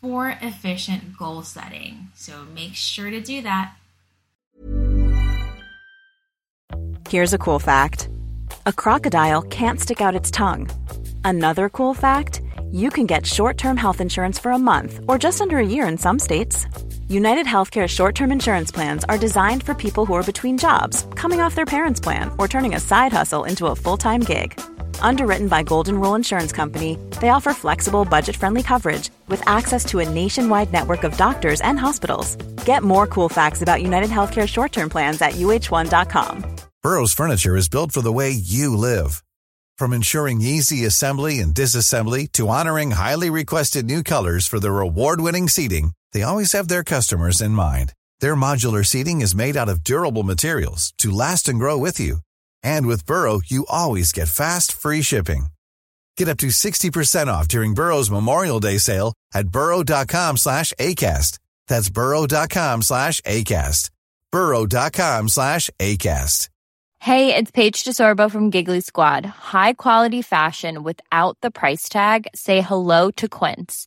for efficient goal setting. So make sure to do that. Here's a cool fact a crocodile can't stick out its tongue. Another cool fact you can get short term health insurance for a month or just under a year in some states. United Healthcare short term insurance plans are designed for people who are between jobs, coming off their parents' plan, or turning a side hustle into a full time gig. Underwritten by Golden Rule Insurance Company, they offer flexible, budget friendly coverage with access to a nationwide network of doctors and hospitals. Get more cool facts about United Healthcare short term plans at uhone.com. Burrow's Furniture is built for the way you live. From ensuring easy assembly and disassembly to honoring highly requested new colors for their award winning seating, they always have their customers in mind. Their modular seating is made out of durable materials to last and grow with you. And with Burrow, you always get fast, free shipping. Get up to 60% off during Burrow's Memorial Day sale at burrow.com slash ACAST. That's burrow.com slash ACAST. burrow.com slash ACAST. Hey, it's Paige DeSorbo from Giggly Squad. High quality fashion without the price tag. Say hello to Quince.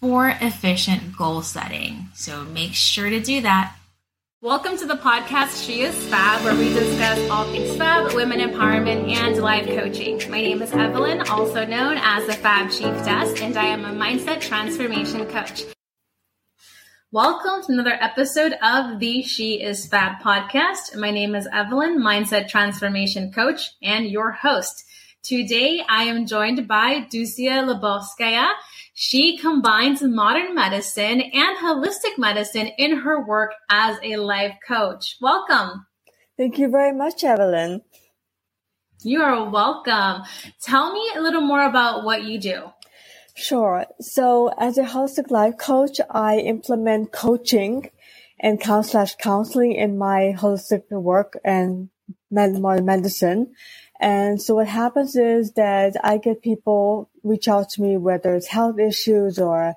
for efficient goal setting. So make sure to do that. Welcome to the podcast She is Fab, where we discuss all things fab, women empowerment, and life coaching. My name is Evelyn, also known as the Fab Chief Desk, and I am a mindset transformation coach. Welcome to another episode of the She is Fab podcast. My name is Evelyn, mindset transformation coach, and your host. Today, I am joined by Dusia Lebovskaya. She combines modern medicine and holistic medicine in her work as a life coach. Welcome. Thank you very much, Evelyn. You are welcome. Tell me a little more about what you do. Sure. So as a holistic life coach, I implement coaching and slash counseling in my holistic work and modern medicine. And so what happens is that I get people reach out to me, whether it's health issues or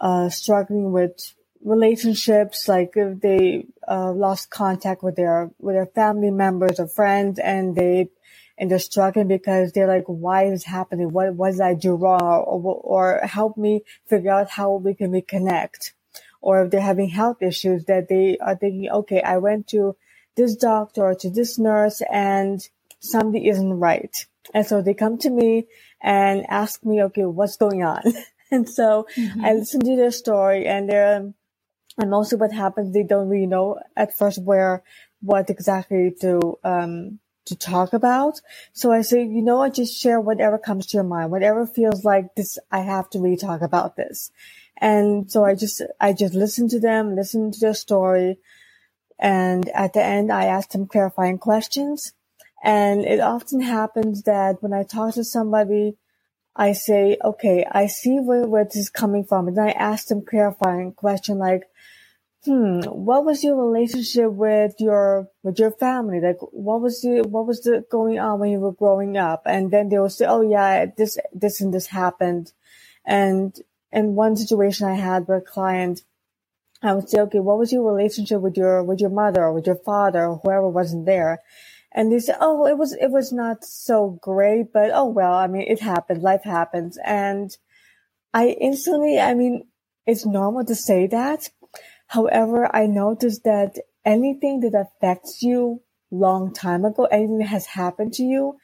uh, struggling with relationships, like if they uh, lost contact with their with their family members or friends, and they and they're struggling because they're like, why is this happening? What what did I do wrong? Or, or help me figure out how we can reconnect. Or if they're having health issues that they are thinking, okay, I went to this doctor or to this nurse and something isn't right. And so they come to me and ask me, okay, what's going on? and so mm-hmm. I listen to their story and they're, and mostly what happens, they don't really know at first where, what exactly to, um, to talk about. So I say, you know, I just share whatever comes to your mind, whatever feels like this, I have to really talk about this. And so I just, I just listen to them, listen to their story. And at the end, I ask them clarifying questions. And it often happens that when I talk to somebody, I say, okay, I see where, where this is coming from. And then I ask them clarifying question like, hmm, what was your relationship with your, with your family? Like, what was the, what was the going on when you were growing up? And then they will say, oh yeah, this, this and this happened. And in one situation I had with a client, I would say, okay, what was your relationship with your, with your mother or with your father or whoever wasn't there? And they said, oh, it was, it was not so great, but oh well, I mean, it happens, life happens. And I instantly, I mean, it's normal to say that. However, I noticed that anything that affects you long time ago, anything that has happened to you,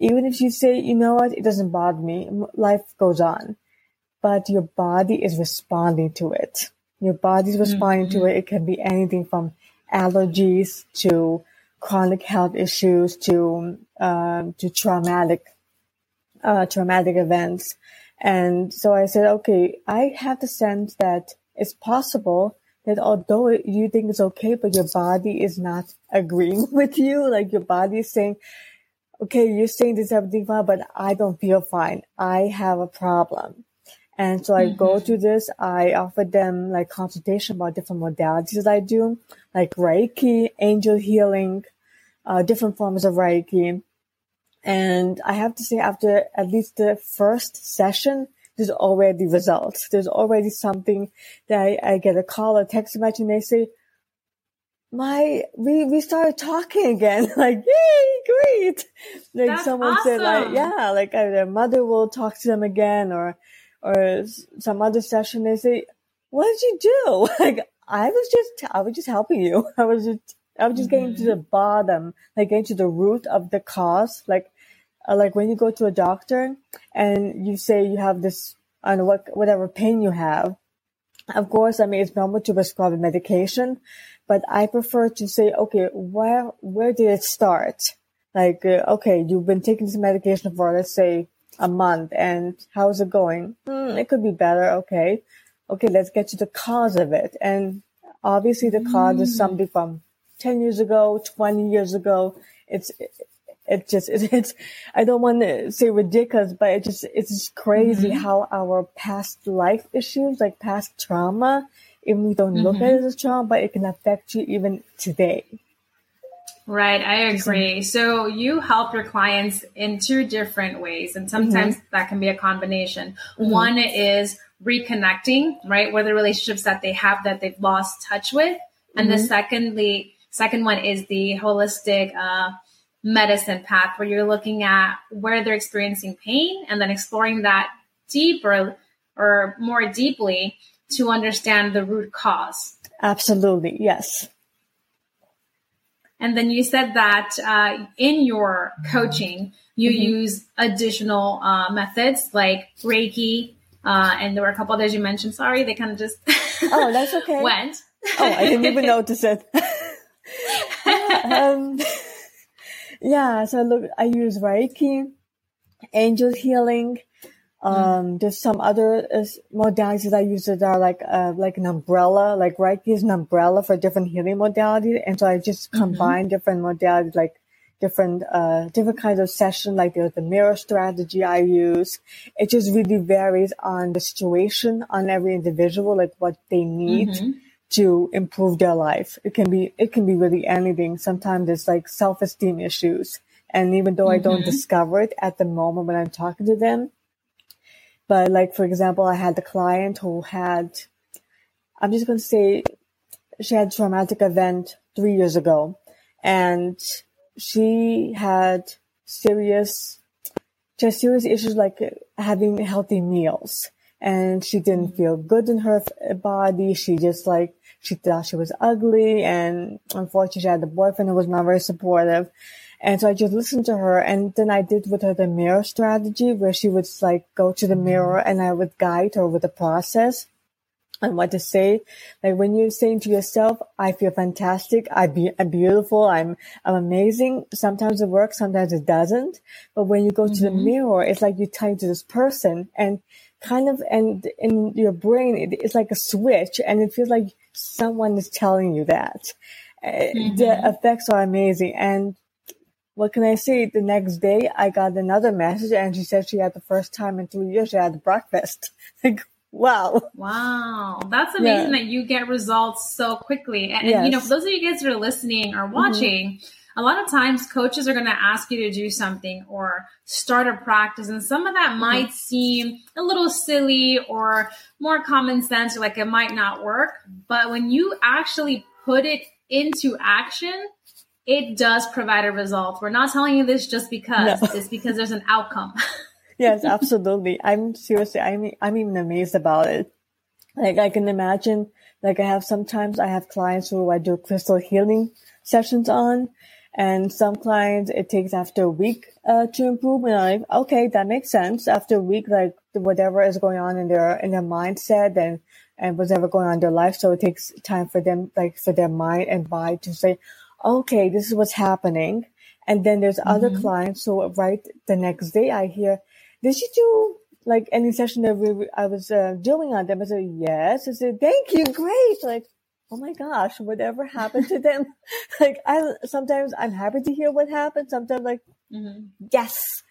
even if you say, you know what, it doesn't bother me, life goes on, but your body is responding to it. Your body's responding mm-hmm. to it. It can be anything from allergies to chronic health issues to um, to traumatic uh, traumatic events. And so I said, okay, I have the sense that it's possible that although you think it's okay, but your body is not agreeing with you, like your body is saying, okay, you're saying this everything fine, but I don't feel fine. I have a problem. And so I mm-hmm. go to this. I offer them like consultation about different modalities that I do, like Reiki, angel healing, uh, different forms of Reiki. And I have to say, after at least the first session, there's already results. There's already something that I, I get a call or text message and they say, my we we started talking again like yay great like That's someone awesome. said like yeah like uh, their mother will talk to them again or or some other session they say what did you do like i was just i was just helping you i was just i was just mm-hmm. getting to the mm-hmm. bottom like getting to the root of the cause like uh, like when you go to a doctor and you say you have this i don't know what whatever pain you have of course i mean it's normal to prescribe a medication but I prefer to say, okay, where, where did it start? Like, uh, okay, you've been taking this medication for, let's say, a month and how's it going? Mm, it could be better. Okay. Okay. Let's get to the cause of it. And obviously the cause mm. is something from 10 years ago, 20 years ago. It's, it, it just, it, it's, I don't want to say ridiculous, but it just, it's just crazy mm-hmm. how our past life issues, like past trauma even we don't mm-hmm. look at it as a trauma, but it can affect you even today. Right, I agree. So you help your clients in two different ways, and sometimes mm-hmm. that can be a combination. Mm-hmm. One is reconnecting, right, with the relationships that they have that they've lost touch with, and the mm-hmm. secondly, second one is the holistic uh, medicine path, where you're looking at where they're experiencing pain and then exploring that deeper or more deeply to understand the root cause. Absolutely, yes. And then you said that uh, in your coaching, you mm-hmm. use additional uh, methods like Reiki, uh, and there were a couple others you mentioned. Sorry, they kind of just oh, that's okay. went. oh, I didn't even notice it. um, yeah, so look, I use Reiki, angel healing, Mm. Um, there's some other uh, modalities I use that are like, uh, like an umbrella, like Reiki is an umbrella for different healing modalities. And so I just mm-hmm. combine mm-hmm. different modalities, like different, uh, different kinds of session, like there's the mirror strategy I use. It just really varies on the situation, on every individual, like what they need. Mm-hmm. To improve their life. It can be, it can be really anything. Sometimes it's like self-esteem issues. And even though mm-hmm. I don't mm-hmm. discover it at the moment when I'm talking to them, but like, for example, I had the client who had, I'm just going to say she had a traumatic event three years ago and she had serious, just serious issues like having healthy meals and she didn't mm-hmm. feel good in her body. She just like, she thought she was ugly and unfortunately she had a boyfriend who was not very supportive. And so I just listened to her and then I did with her the mirror strategy where she would like go to the mirror and I would guide her with the process and what to say. Like when you're saying to yourself, I feel fantastic. I be, I'm beautiful. I'm, I'm amazing. Sometimes it works. Sometimes it doesn't. But when you go mm-hmm. to the mm-hmm. mirror, it's like you're talking to this person and kind of, and in your brain, it, it's like a switch and it feels like someone is telling you that. Uh, mm-hmm. The effects are amazing. And what can I say? The next day, I got another message, and she said she had the first time in three years she had breakfast. like, wow. Wow. That's amazing yeah. that you get results so quickly. And, yes. you know, for those of you guys that are listening or mm-hmm. watching, mm-hmm. a lot of times coaches are going to ask you to do something or start a practice, and some of that mm-hmm. might seem a little silly or more common sense, or like it might not work. But when you actually put it into action, it does provide a result. We're not telling you this just because no. it's because there's an outcome. yes, absolutely. I'm seriously, I'm, I'm even amazed about it. Like I can imagine, like I have sometimes I have clients who I do crystal healing sessions on, and some clients it takes after a week uh, to improve. And I'm like, okay, that makes sense. After a week, like whatever is going on in their in their mindset and and whatever going on in their life, so it takes time for them, like for their mind and body to say, okay, this is what's happening. And then there's mm-hmm. other clients. So right the next day I hear, did you do like any session that we, I was uh, doing on them? I said, yes. I said, thank you. Great. Like, oh my gosh, whatever happened to them? like I, sometimes I'm happy to hear what happened. Sometimes like, mm-hmm. yes,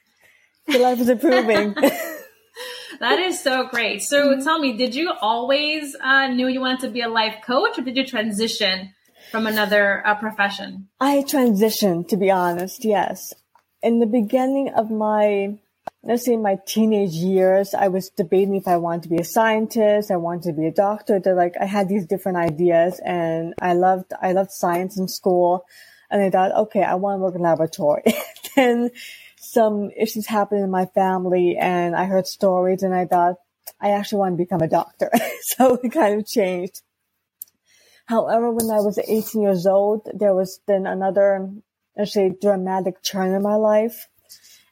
the life is improving. that is so great. So mm-hmm. tell me, did you always uh, knew you wanted to be a life coach or did you transition from another uh, profession? I transitioned, to be honest. Yes. In the beginning of my, let's say my teenage years, I was debating if I wanted to be a scientist. I wanted to be a doctor. They're like, I had these different ideas and I loved, I loved science in school. And I thought, okay, I want to work in laboratory. then some issues happened in my family and I heard stories and I thought, I actually want to become a doctor. so it kind of changed. However, when I was 18 years old, there was then another, actually dramatic turn in my life.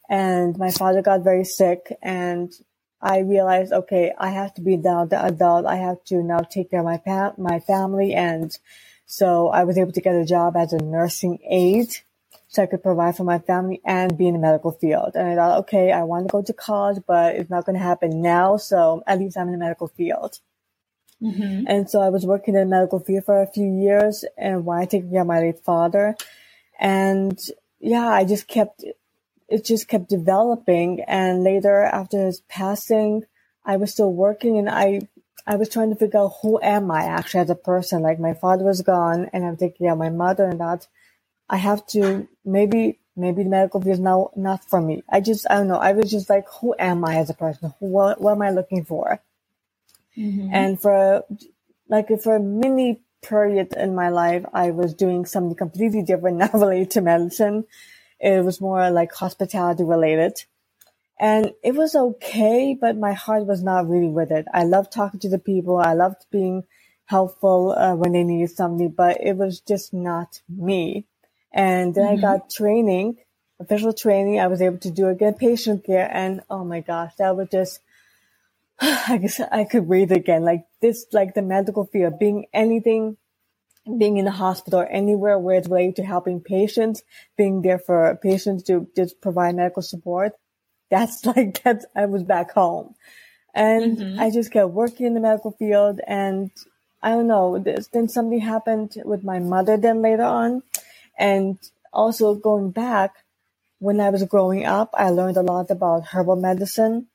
And my father got very sick and I realized, okay, I have to be now the adult. I have to now take care of my pa- my family. And so I was able to get a job as a nursing aide so I could provide for my family and be in the medical field. And I thought, okay, I want to go to college, but it's not going to happen now. So at least I'm in the medical field. Mm-hmm. And so I was working in the medical field for a few years and while taking care of my late father. And yeah, I just kept, it just kept developing. And later after his passing, I was still working and I, I was trying to figure out who am I actually as a person. Like my father was gone and I'm taking care of my mother and that I have to maybe, maybe the medical field is now not for me. I just, I don't know. I was just like, who am I as a person? What, what am I looking for? Mm-hmm. And for like for a mini period in my life, I was doing something completely different, not related to medicine. It was more like hospitality related. And it was okay, but my heart was not really with it. I loved talking to the people. I loved being helpful uh, when they needed something, but it was just not me. And then mm-hmm. I got training, official training. I was able to do again patient care. And oh my gosh, that was just I guess I could breathe again. Like this, like the medical field, being anything, being in the hospital or anywhere where it's related to helping patients, being there for patients to just provide medical support. That's like, that's, I was back home. And mm-hmm. I just kept working in the medical field and I don't know, this, then something happened with my mother then later on. And also going back, when I was growing up, I learned a lot about herbal medicine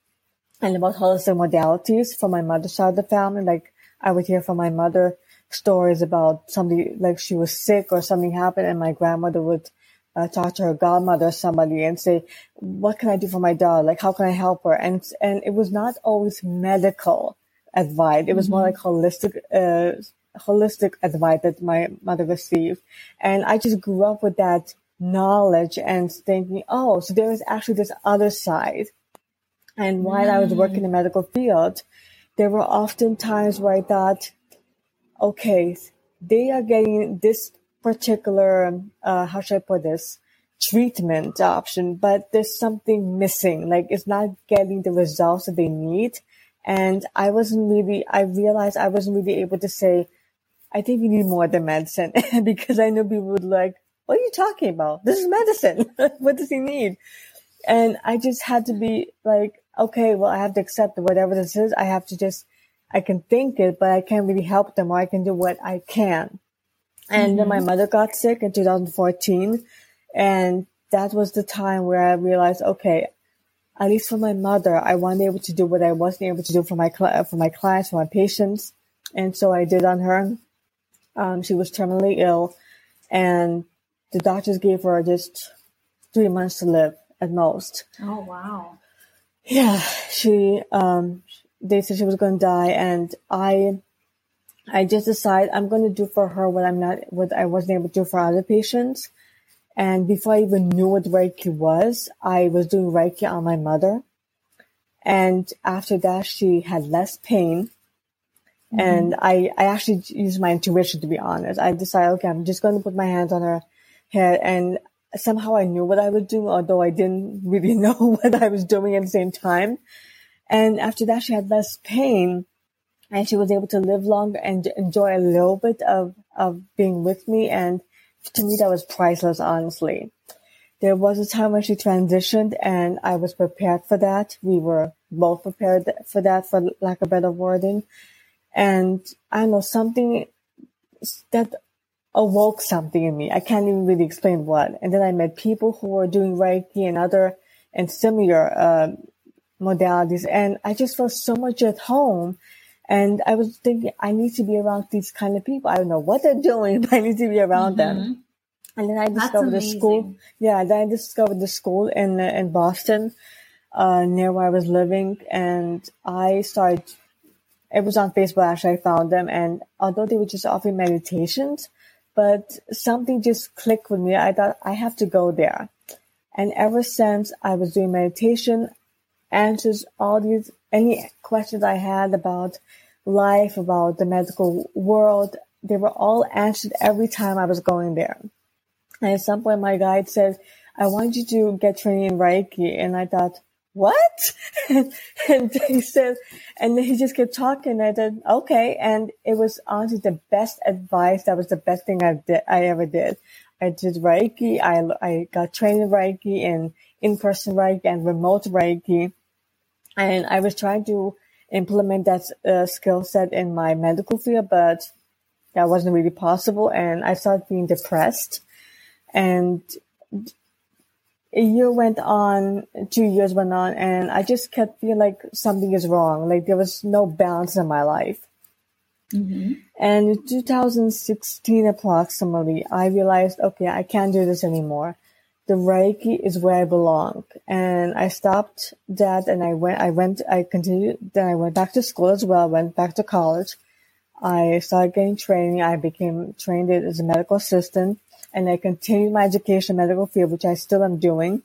and about holistic modalities from my mother's side of the family. Like I would hear from my mother stories about somebody, like she was sick or something happened and my grandmother would uh, talk to her godmother or somebody and say, what can I do for my daughter? Like, how can I help her? And, and it was not always medical advice. It was mm-hmm. more like holistic, uh, holistic advice that my mother received. And I just grew up with that knowledge and thinking, oh, so there is actually this other side and while mm. I was working in the medical field, there were often times where I thought, okay, they are getting this particular, uh, how should I put this, treatment option, but there's something missing. Like it's not getting the results that they need. And I wasn't really, I realized I wasn't really able to say, I think you need more than medicine because I know people would like, what are you talking about? This is medicine. what does he need? And I just had to be like, okay, well, I have to accept whatever this is. I have to just, I can think it, but I can't really help them or I can do what I can. And mm-hmm. then my mm-hmm. mother got sick in 2014. And that was the time where I realized, okay, at least for my mother, I wasn't able to do what I wasn't able to do for my, for my clients, for my patients. And so I did on her. Um, she was terminally ill and the doctors gave her just three months to live at most. Oh wow. Yeah, she um they said she was going to die and I I just decided I'm going to do for her what I'm not what I wasn't able to do for other patients. And before I even knew what Reiki was, I was doing Reiki on my mother. And after that, she had less pain. Mm-hmm. And I, I actually used my intuition to be honest. I decided, okay, I'm just going to put my hands on her head. And somehow I knew what I was doing, although I didn't really know what I was doing at the same time. And after that, she had less pain and she was able to live longer and enjoy a little bit of, of being with me. And to me, that was priceless, honestly. There was a time when she transitioned and I was prepared for that. We were both prepared for that, for lack of better wording. And I know something that awoke something in me. I can't even really explain what. And then I met people who were doing Reiki and other and similar uh, modalities, and I just felt so much at home. And I was thinking, I need to be around these kind of people. I don't know what they're doing, but I need to be around mm-hmm. them. And then I discovered the school. Yeah, then I discovered the school in uh, in Boston, uh, near where I was living, and I started. It was on Facebook actually. I found them, and although they were just offering meditations, but something just clicked with me. I thought I have to go there. And ever since I was doing meditation, answers all these, any questions I had about life, about the medical world, they were all answered every time I was going there. And at some point my guide said, I want you to get training in Reiki. And I thought, what? and, he said, and he just kept talking. I said, okay. And it was honestly the best advice. That was the best thing I did, I ever did. I did Reiki. I, I got trained in Reiki and in-person Reiki and remote Reiki. And I was trying to implement that uh, skill set in my medical field, but that wasn't really possible. And I started being depressed and a year went on, two years went on, and I just kept feeling like something is wrong. Like there was no balance in my life. Mm-hmm. And in 2016 approximately, I realized, okay, I can't do this anymore. The Reiki is where I belong. And I stopped that and I went, I went, I continued, then I went back to school as well, went back to college. I started getting training. I became trained as a medical assistant and I continued my education in medical field, which I still am doing.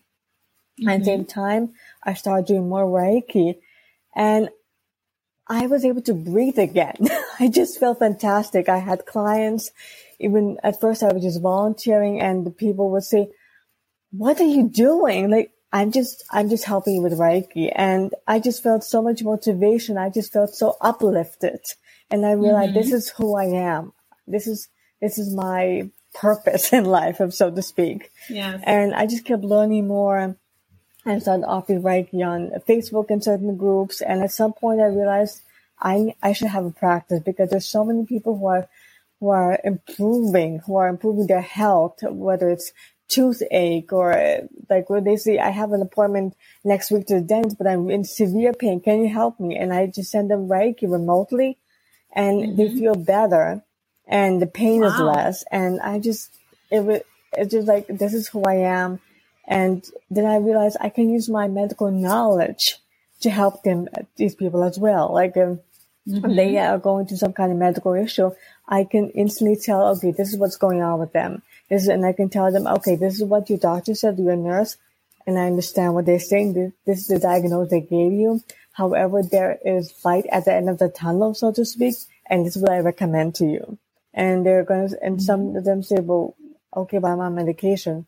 Mm-hmm. At the same mm-hmm. time, I started doing more Reiki and I was able to breathe again. I just felt fantastic. I had clients, even at first I was just volunteering and the people would say, what are you doing? Like, I'm just, I'm just helping you with Reiki. And I just felt so much motivation. I just felt so uplifted. And I realized mm-hmm. this is who I am. This is, this is my purpose in life, so to speak. Yes. And I just kept learning more and started offering Reiki on Facebook and certain groups. And at some point I realized I, I should have a practice because there's so many people who are, who are improving, who are improving their health, whether it's toothache or like when they say, I have an appointment next week to the dentist, but I'm in severe pain. Can you help me? And I just send them Reiki remotely and mm-hmm. they feel better and the pain wow. is less. And I just, it was, it's just like, this is who I am. And then I realized I can use my medical knowledge to help them, these people as well. Like, um, mm-hmm. they are going through some kind of medical issue, I can instantly tell, okay, this is what's going on with them. This is, and I can tell them, okay, this is what your doctor said, to your nurse, and I understand what they're saying. This, this is the diagnosis they gave you. However, there is light at the end of the tunnel, so to speak, and this is what I recommend to you and they're going to, and some mm-hmm. of them say, well, okay, but I'm on medication.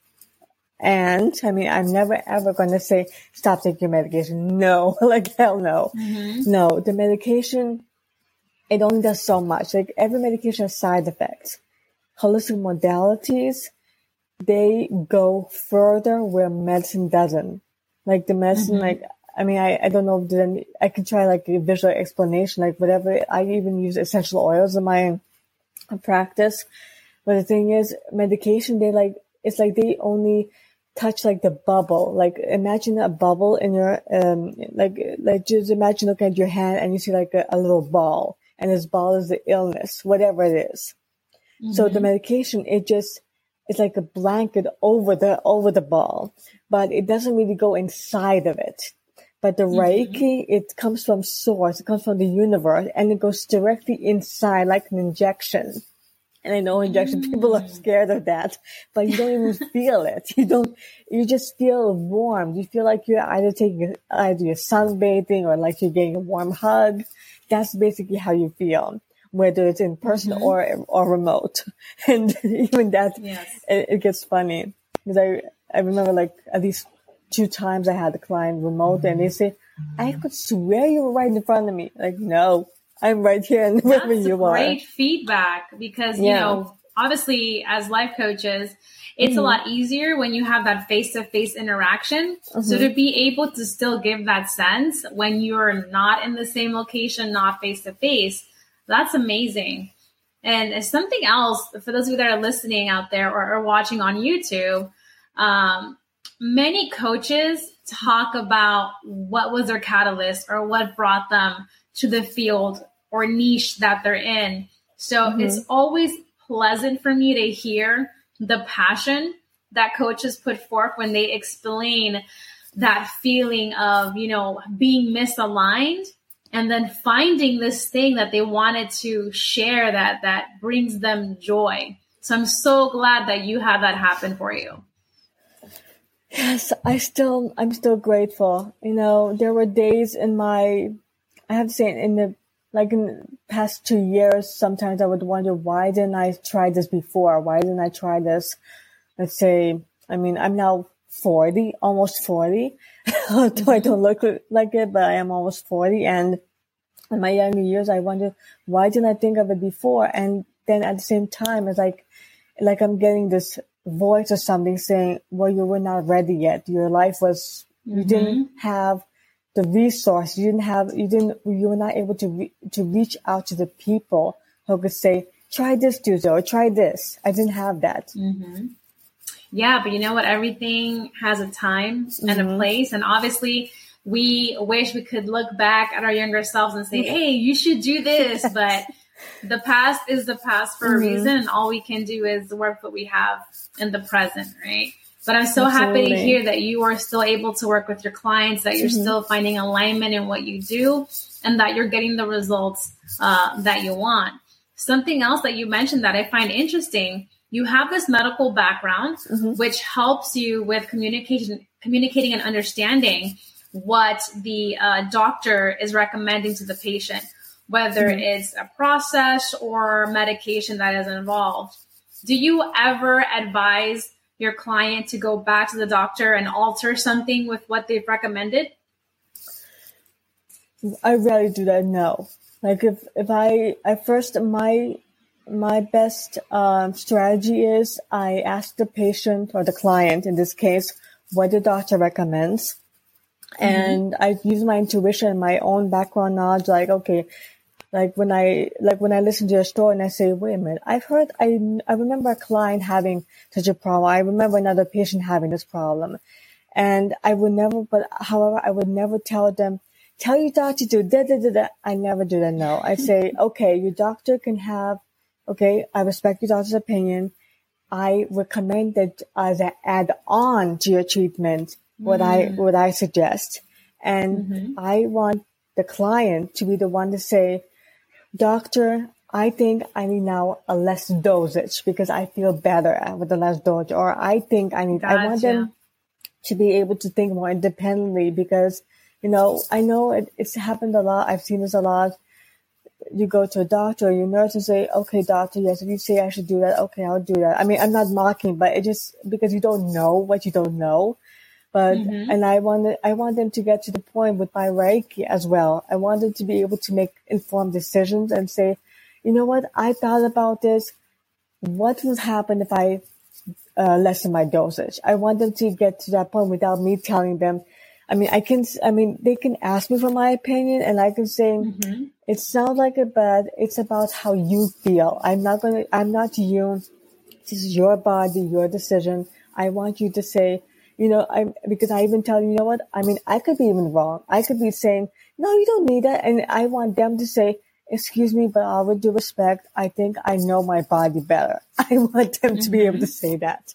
And I mean, I'm never ever going to say, stop taking medication. No, like hell no. Mm-hmm. No, the medication, it only does so much. Like every medication has side effects. Holistic modalities, they go further where medicine doesn't. Like the medicine, mm-hmm. like, I mean, I, I don't know if then I can try like a visual explanation, like whatever. I even use essential oils in my practice. But the thing is, medication, they like, it's like they only touch like the bubble. Like imagine a bubble in your, um, like, like just imagine looking at your hand and you see like a, a little ball and this ball is the illness, whatever it is. Mm-hmm. So the mm-hmm. medication, it just it's like a blanket over the, over the ball, but it doesn't really go inside of it. But the mm-hmm. Reiki, it comes from source, it comes from the universe, and it goes directly inside like an injection. And I know injection mm. people are scared of that, but you don't even feel it. You don't, you just feel warm. You feel like you're either taking, either you're sunbathing or like you're getting a warm hug. That's basically how you feel, whether it's in person mm-hmm. or, or remote. And even that, yes. it, it gets funny because I, I remember like at least two times I had a client remote and they say, I could swear you were right in front of me. Like, no, I'm right here and wherever you are. Great feedback because, yeah. you know, obviously as life coaches, it's mm-hmm. a lot easier when you have that face to face interaction. Mm-hmm. So to be able to still give that sense when you're not in the same location, not face to face, that's amazing. And something else for those of you that are listening out there or, or watching on YouTube, um, many coaches talk about what was their catalyst or what brought them to the field or niche that they're in. So mm-hmm. it's always pleasant for me to hear the passion that coaches put forth when they explain that feeling of, you know, being misaligned and then finding this thing that they wanted to share that that brings them joy. So I'm so glad that you had that happen for you. Yes, I still, I'm still grateful. You know, there were days in my, I have to say in the, like in the past two years, sometimes I would wonder, why didn't I try this before? Why didn't I try this? Let's say, I mean, I'm now 40, almost 40. Although I don't look like it, but I am almost 40. And in my younger years, I wondered, why didn't I think of it before? And then at the same time, it's like, like I'm getting this voice or something saying, well, you were not ready yet. Your life was, mm-hmm. you didn't have the resource. You didn't have, you didn't, you were not able to, re- to reach out to the people who could say, try this, Tuesday, or try this. I didn't have that. Mm-hmm. Yeah, but you know what? Everything has a time mm-hmm. and a mm-hmm. place. And obviously, we wish we could look back at our younger selves and say, hey, you should do this. But the past is the past for mm-hmm. a reason. And all we can do is work what we have in the present, right? But I'm so Absolutely. happy to hear that you are still able to work with your clients, that you're mm-hmm. still finding alignment in what you do, and that you're getting the results uh, that you want. Something else that you mentioned that I find interesting you have this medical background, mm-hmm. which helps you with communication, communicating and understanding what the uh, doctor is recommending to the patient, whether mm-hmm. it's a process or medication that is involved. Do you ever advise your client to go back to the doctor and alter something with what they've recommended? I rarely do that. No. Like if, if I, at first my, my best um, strategy is I ask the patient or the client in this case what the doctor recommends. Mm-hmm. And I use my intuition, my own background knowledge, like, okay, like when I like when I listen to a story and I say, wait a minute, I've heard I I remember a client having such a problem. I remember another patient having this problem. And I would never but however I would never tell them, tell your doctor to da da da da. I never do that no. I say, okay, your doctor can have okay, I respect your doctor's opinion. I recommend that as an add on to your treatment what mm. I what I suggest. And mm-hmm. I want the client to be the one to say, doctor, I think I need now a less dosage because I feel better with the less dosage. Or I think I need, gotcha. I want them to be able to think more independently because, you know, I know it, it's happened a lot. I've seen this a lot. You go to a doctor or your nurse and say, okay, doctor, yes, if you say I should do that, okay, I'll do that. I mean, I'm not mocking, but it just, because you don't know what you don't know. But, mm-hmm. and I wanted, I want them to get to the point with my Reiki as well. I want them to be able to make informed decisions and say, you know what? I thought about this. What would happen if I uh, lessen my dosage? I want them to get to that point without me telling them. I mean, I can, I mean, they can ask me for my opinion and I can say, mm-hmm. it sounds like a bad, it's about how you feel. I'm not going to, I'm not you. This is your body, your decision. I want you to say, you know, I because I even tell you, you know what? I mean, I could be even wrong. I could be saying, no, you don't need that, and I want them to say, excuse me, but all with due respect, I think I know my body better. I want them to mm-hmm. be able to mm-hmm. say that.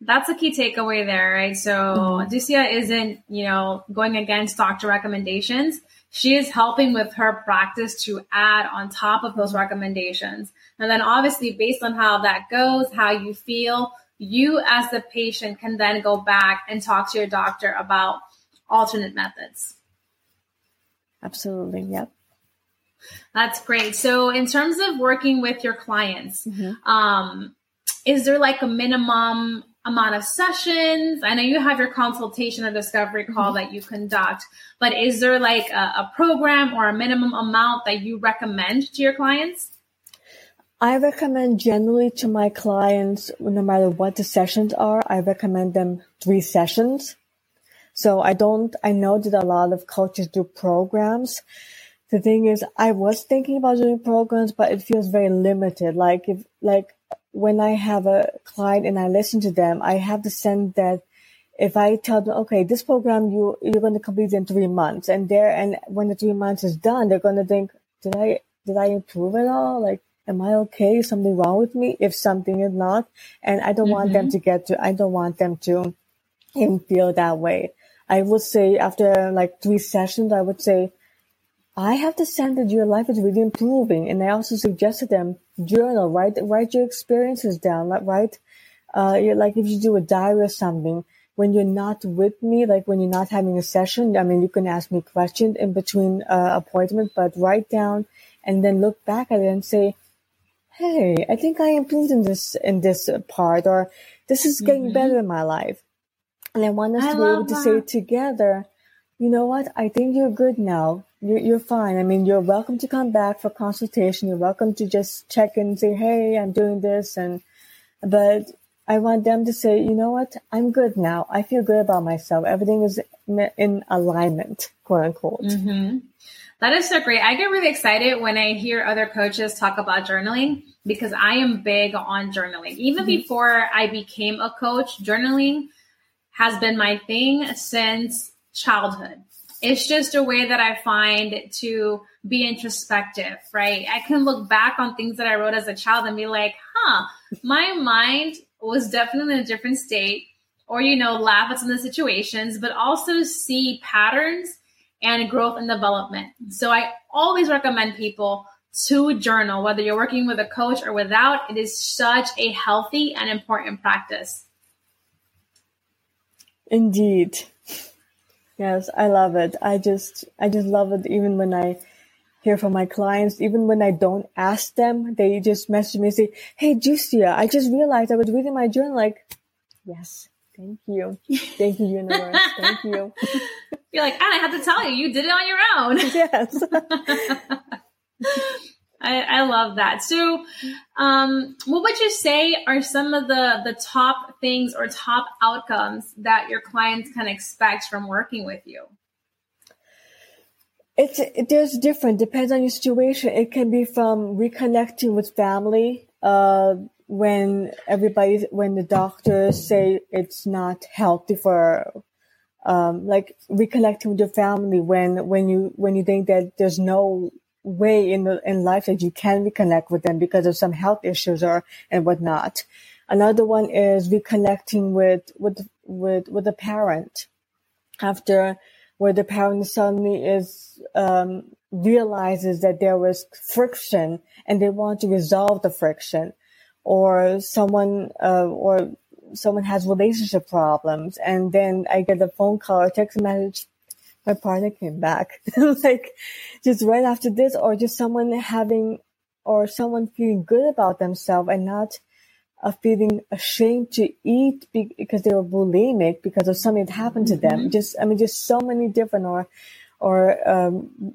That's a key takeaway there, right? So mm-hmm. Ducia isn't, you know, going against doctor recommendations. She is helping with her practice to add on top of those recommendations. And then obviously based on how that goes, how you feel, you as the patient can then go back and talk to your doctor about alternate methods. Absolutely. Yep. That's great. So, in terms of working with your clients, mm-hmm. um, is there like a minimum amount of sessions? I know you have your consultation or discovery call mm-hmm. that you conduct, but is there like a, a program or a minimum amount that you recommend to your clients? I recommend generally to my clients, no matter what the sessions are, I recommend them three sessions. So I don't, I know that a lot of coaches do programs. The thing is, I was thinking about doing programs, but it feels very limited. Like if, like when I have a client and I listen to them, I have the sense that if I tell them, okay, this program you you're going to complete in three months, and there and when the three months is done, they're going to think, did I did I improve at all? Like, am I okay? Is something wrong with me? If something is not, and I don't mm-hmm. want them mm-hmm. to get to, I don't want them to even feel that way. I would say after like three sessions, I would say, I have the sense that your life is really improving. And I also suggested them journal, write, write your experiences down, like, write, uh, like if you do a diary or something, when you're not with me, like when you're not having a session, I mean, you can ask me questions in between uh, appointments, but write down and then look back at it and say, Hey, I think I improved in this, in this part, or this is getting mm-hmm. better in my life. And I want us I to be able that. to say together, you know what? I think you're good now. You're, you're fine. I mean, you're welcome to come back for consultation. You're welcome to just check in and say, Hey, I'm doing this. And, but I want them to say, you know what? I'm good now. I feel good about myself. Everything is in alignment, quote unquote. Mm-hmm. That is so great. I get really excited when I hear other coaches talk about journaling because I am big on journaling. Even mm-hmm. before I became a coach, journaling has been my thing since childhood. It's just a way that I find to be introspective, right? I can look back on things that I wrote as a child and be like, huh, my mind was definitely in a different state, or, you know, laugh at some of the situations, but also see patterns and growth and development. So I always recommend people to journal, whether you're working with a coach or without. It is such a healthy and important practice. Indeed. Yes, I love it. I just, I just love it even when I hear from my clients, even when I don't ask them, they just message me and say, Hey, Jucia, I just realized I was reading my journal. Like, yes, thank you. Thank you, universe. thank you. You're like, and I have to tell you, you did it on your own. Yes. I, I love that. So, um, what would you say are some of the the top things or top outcomes that your clients can expect from working with you? It's it, there's different depends on your situation. It can be from reconnecting with family. Uh, when everybody, when the doctors say it's not healthy for, um, like reconnecting with your family when when you when you think that there's no way in the, in life that you can reconnect with them because of some health issues or and whatnot. Another one is reconnecting with with with with a parent after where the parent suddenly is um, realizes that there was friction and they want to resolve the friction, or someone uh, or someone has relationship problems and then I get a phone call or text message my partner came back like just right after this or just someone having or someone feeling good about themselves and not uh, feeling ashamed to eat because they were bulimic because of something that happened to mm-hmm. them just i mean just so many different or or um,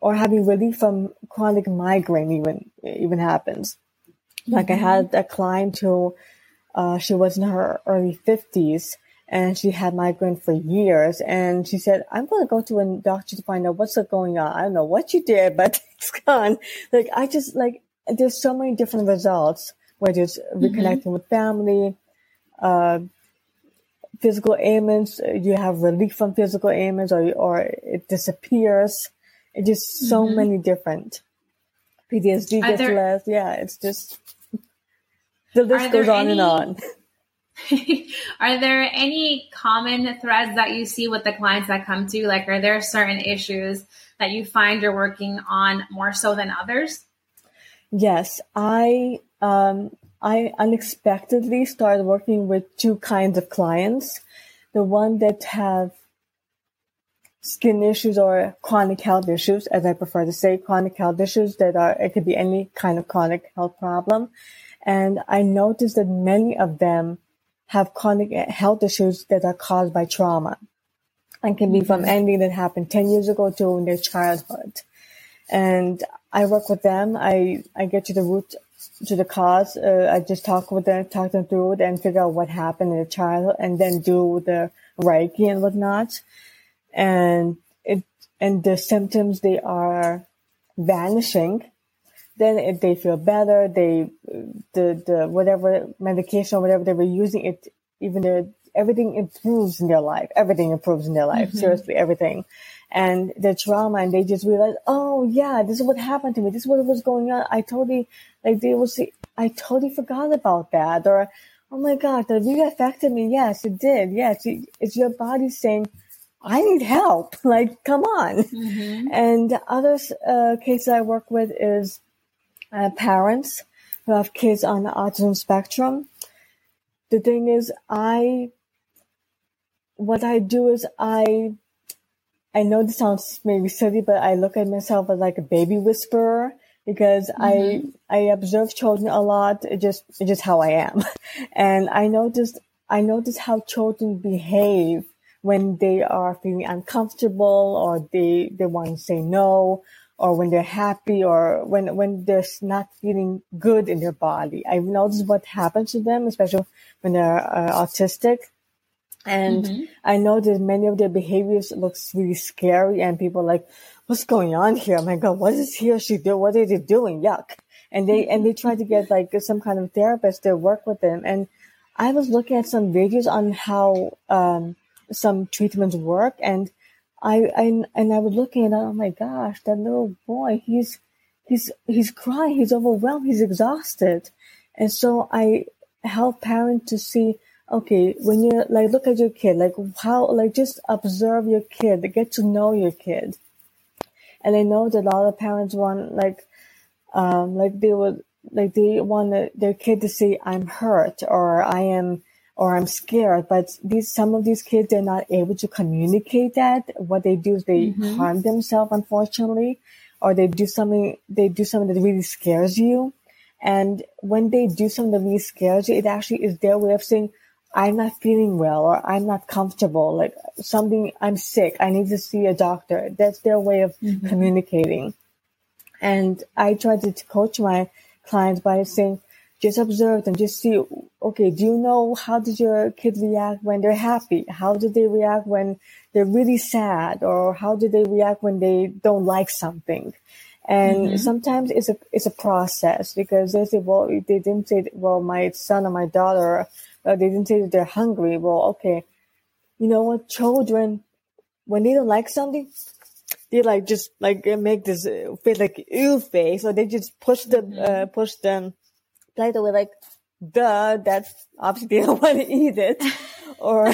or having relief from chronic migraine even even happens mm-hmm. like i mm-hmm. had a client who uh, she was in her early 50s and she had migraine for years. And she said, I'm going to go to a doctor to find out what's going on. I don't know what you did, but it's gone. Like, I just like, there's so many different results, whether it's mm-hmm. reconnecting mm-hmm. with family, uh, physical ailments, you have relief from physical ailments or, or it disappears. It's just so mm-hmm. many different PTSD gets there, less. Yeah, it's just the list goes on any, and on. are there any common threads that you see with the clients that come to you? Like, are there certain issues that you find you're working on more so than others? Yes, I um, I unexpectedly started working with two kinds of clients. The one that have skin issues or chronic health issues, as I prefer to say, chronic health issues that are, it could be any kind of chronic health problem. And I noticed that many of them have chronic health issues that are caused by trauma and can be from mm-hmm. anything that happened 10 years ago to in their childhood. And I work with them. I, I get to the root, to the cause. Uh, I just talk with them, talk them through it and figure out what happened in their childhood and then do the Reiki and whatnot and it and the symptoms they are vanishing then if they feel better they the the whatever medication or whatever they were using it even their everything improves in their life everything improves in their life mm-hmm. seriously everything and the trauma and they just realize oh yeah this is what happened to me this is what was going on i totally like they will say i totally forgot about that or oh my god that really affected me yes it did yes it's your body saying I need help. Like, come on. Mm-hmm. And the other uh, case I work with is uh, parents who have kids on the autism spectrum. The thing is, I, what I do is I, I know this sounds maybe silly, but I look at myself as like a baby whisperer because mm-hmm. I, I observe children a lot. It just, it's just how I am. And I noticed, I noticed how children behave when they are feeling uncomfortable or they, they want to say no or when they're happy or when, when they're not feeling good in their body. I've noticed what happens to them, especially when they're uh, autistic. And mm-hmm. I know that many of their behaviors looks really scary and people like, what's going on here? Oh my God, what is he or she doing? What are they doing? Yuck. And they, and they try to get like some kind of therapist to work with them. And I was looking at some videos on how, um, some treatments work and I, I and I was looking at, oh my gosh, that little boy, he's he's he's crying, he's overwhelmed, he's exhausted. And so I help parents to see, okay, when you like look at your kid, like how like just observe your kid, get to know your kid. And I know that a lot of parents want like um like they would like they want their kid to say I'm hurt or I am or I'm scared. But these, some of these kids, they're not able to communicate that. What they do is they mm-hmm. harm themselves, unfortunately, or they do something, they do something that really scares you. And when they do something that really scares you, it actually is their way of saying, I'm not feeling well or I'm not comfortable, like something, I'm sick. I need to see a doctor. That's their way of mm-hmm. communicating. And I try to coach my clients by saying, just observe them just see, okay, do you know how did your kid react when they're happy? How did they react when they're really sad? Or how did they react when they don't like something? And mm-hmm. sometimes it's a, it's a process because they say, well, they didn't say, well, my son or my daughter, uh, they didn't say that they're hungry. Well, okay. You know what? Children, when they don't like something, they like just like make this uh, face like ew face, or they just push the mm-hmm. uh, push them right away like, duh, that's obviously they don't want to eat it. or,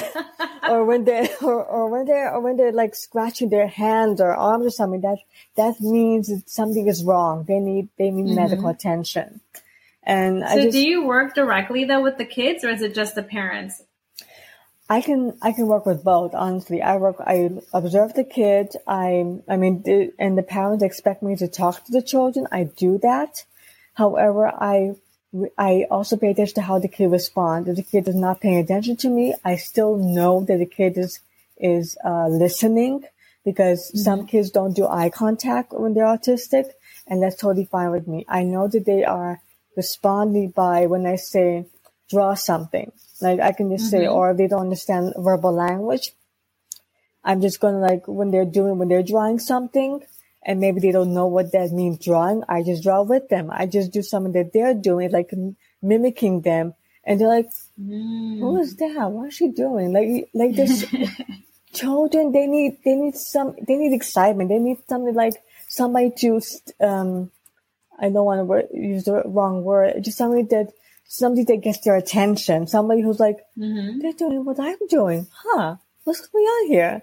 or when they, or, or when they're, or when they're like scratching their hands or arms or something, that, that means something is wrong. They need, they need mm-hmm. medical attention. And so just, do you work directly though with the kids or is it just the parents? I can I can work with both. Honestly, I work. I observe the kids. I I mean, the, and the parents expect me to talk to the children. I do that. However, I I also pay attention to how the kid responds. If the kid is not paying attention to me, I still know that the kid is is uh, listening because mm-hmm. some kids don't do eye contact when they're autistic, and that's totally fine with me. I know that they are responding by when I say draw something. Like I can just mm-hmm. say, or they don't understand verbal language, I'm just gonna like when they're doing when they're drawing something, and maybe they don't know what that means drawing. I just draw with them. I just do something that they're doing, like mimicking them. And they're like, mm. who is that? What is she doing? Like, like this children, they need, they need some, they need excitement. They need something like somebody to, um, I don't want to word, use the wrong word. Just somebody that somebody that gets their attention. Somebody who's like, Mm-hmm. they're doing what I'm doing, huh? What's going on here?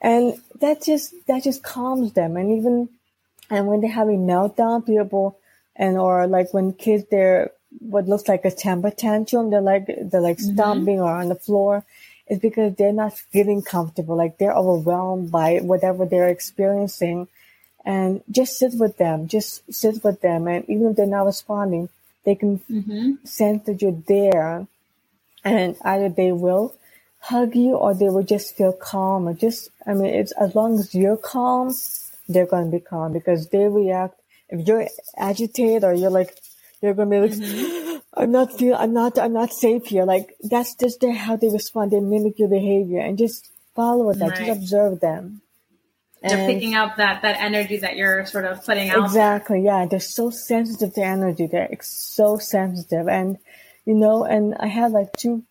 And that just that just calms them. And even and when they're having meltdown, people and or like when kids they're what looks like a temper tantrum, they're like they're like stomping or on the floor. It's because they're not feeling comfortable, like they're overwhelmed by whatever they're experiencing. And just sit with them, just sit with them. And even if they're not responding, they can Mm-hmm. sense that you're there. And either they will hug you or they will just feel calm or just, I mean, it's as long as you're calm, they're going to be calm because they react. If you're agitated or you're like, you're going to be like, mm-hmm. I'm not feel, I'm not, I'm not safe here. Like that's just their, how they respond. They mimic your behavior and just follow that. Right. Just observe them. They're And- picking up that that energy that you're sort of putting out. Exactly. Yeah. They're so sensitive to energy. They're so sensitive. And, you know, and I had like two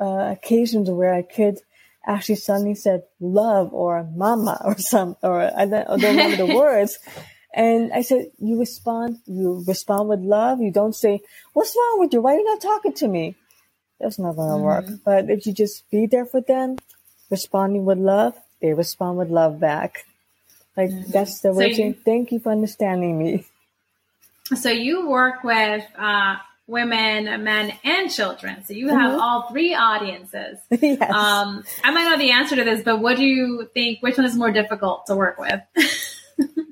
uh, occasions where a kid actually suddenly said love or mama or some, or I don't, I don't remember the words. And I said, you respond, you respond with love. You don't say, what's wrong with you? Why are you not talking to me? That's not going to work. But if you just be there for them, responding with love, they respond with love back. Like that's the So way you- to thank you for understanding me. So you work with uh, women, men, and children. So you have Mhm. all three audiences. yes. Um, I might know the answer to this, but what do you think? Which one is more difficult to work with?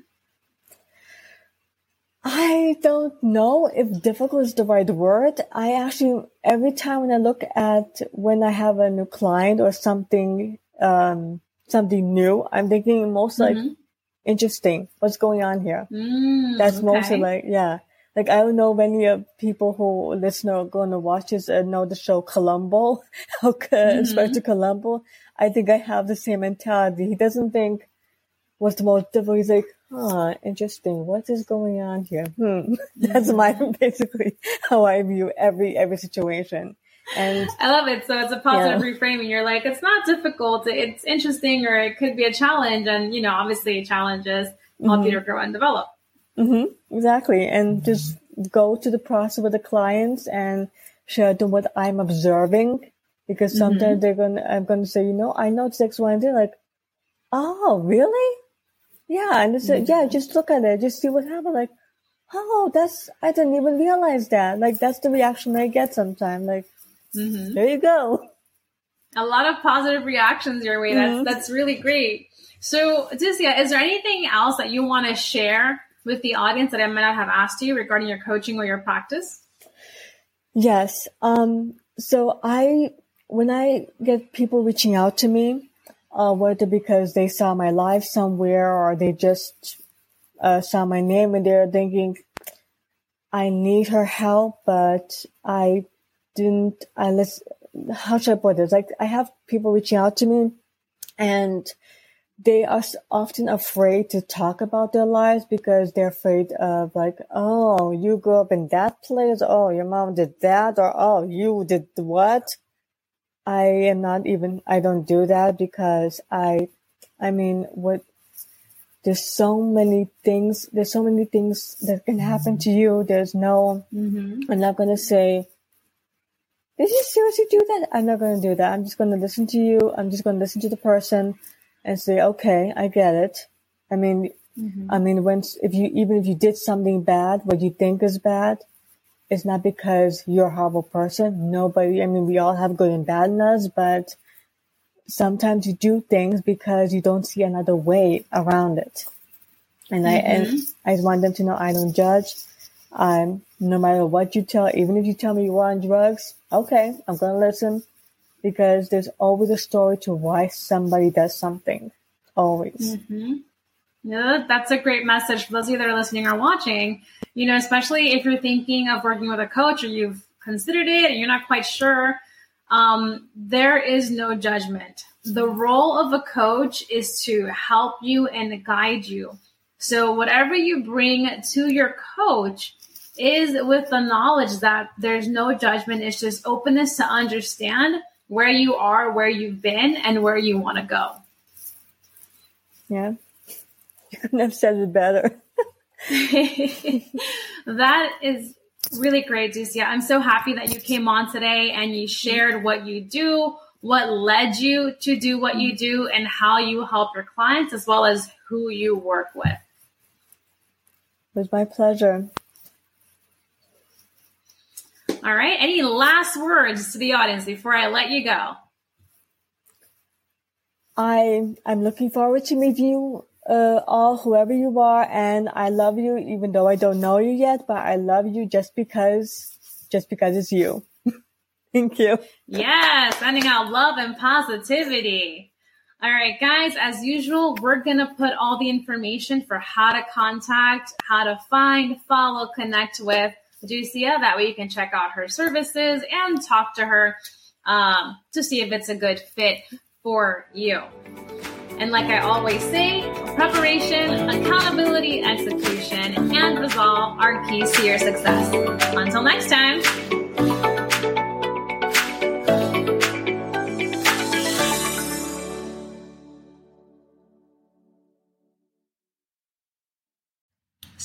I don't know if difficult is the right word. I actually, every time when I look at when I have a new client or something, um, something new, I'm thinking most like interesting. What's going on here? Mm, That's mostly like, yeah. Like I don't know many of people who listen or going to watch this uh, know the show Columbo, okay, Inspector Columbo. I think I have the same mentality. He doesn't think what's the most difficult. He's like, huh, interesting. What is going on here? Hmm. That's my basically how I view every every situation. And I love it. So it's a positive reframing. You're like, it's not difficult. It's interesting, or it could be a challenge. And you know, obviously, challenges help you to grow and develop. Hmm exactly. And just go to the process with the clients and share them what I'm observing. Because mm-hmm. sometimes they're gonna, I'm gonna say, you know, I know it's X, Y, and Z. Like, oh, really? Yeah. And it's like, yeah, just look at it. Just see what happens. Like, oh, that's, I didn't even realize that. Like, that's the reaction I get sometimes. Like, mm-hmm. there you go. A lot of positive reactions your way. That's mm-hmm. that's really great. So, Dizia, is there anything else that you want to share with the audience that I might not have asked you regarding your coaching or your practice? Yes. Um, so I, when I get people reaching out to me, uh, whether because they saw my live somewhere or they just, uh, saw my name and they're thinking, I need her help, but I didn't, I let's, how should I put this? Like, I have people reaching out to me and they are often afraid to talk about their lives because they're afraid of like, oh, you grew up in that place. Oh, your mom did that. Or, oh, you did what? I am not even, I don't do that because I, I mean, what, there's so many things, there's so many things that can happen to you. There's no, mm-hmm. I'm not going to say, did you seriously do that? I'm not going to do that. I'm just going to listen to you. I'm just going to listen to the person and say, okay, I get it. I mean, I mean, when, if you, even if you did something bad, what you think is bad, it's not because you're a horrible person. Nobody, I mean, we all have good and bad in us, but sometimes you do things because you don't see another way around it. And I, and I just want them to know I don't judge. Um, no matter what you tell, even if you tell me you are on drugs, okay, I'm going to listen because there's always a story to why somebody does something. Always. Yeah, that's a great message for those of you that are listening or watching. You know, especially if you're thinking of working with a coach or you've considered it and you're not quite sure, um, there is no judgment. The role of a coach is to help you and guide you. So whatever you bring to your coach is with the knowledge that there's no judgment. It's just openness to understand where you are, where you've been, and where you want to go. Yeah. You couldn't have said it better. that is really great, Ducia. I'm so happy that you came on today and you shared what you do, what led you to do what you do, and how you help your clients as well as who you work with. It was my pleasure. All right. Any last words to the audience before I let you go? I I'm looking forward to meet you uh, all, whoever you are, and I love you, even though I don't know you yet. But I love you just because, just because it's you. Thank you. Yes, sending out love and positivity. All right, guys, as usual, we're going to put all the information for how to contact, how to find, follow, connect with Ducia. That way you can check out her services and talk to her um, to see if it's a good fit for you. And like I always say, preparation, accountability, execution, and resolve are keys to your success. Until next time.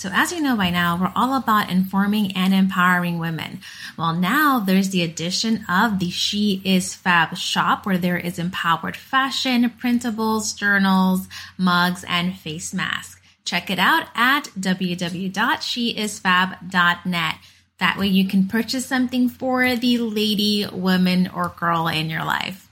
So, as you know by now, we're all about informing and empowering women. Well, now there's the addition of the She Is Fab shop where there is empowered fashion, printables, journals, mugs, and face masks. Check it out at www.sheisfab.net. That way you can purchase something for the lady, woman, or girl in your life.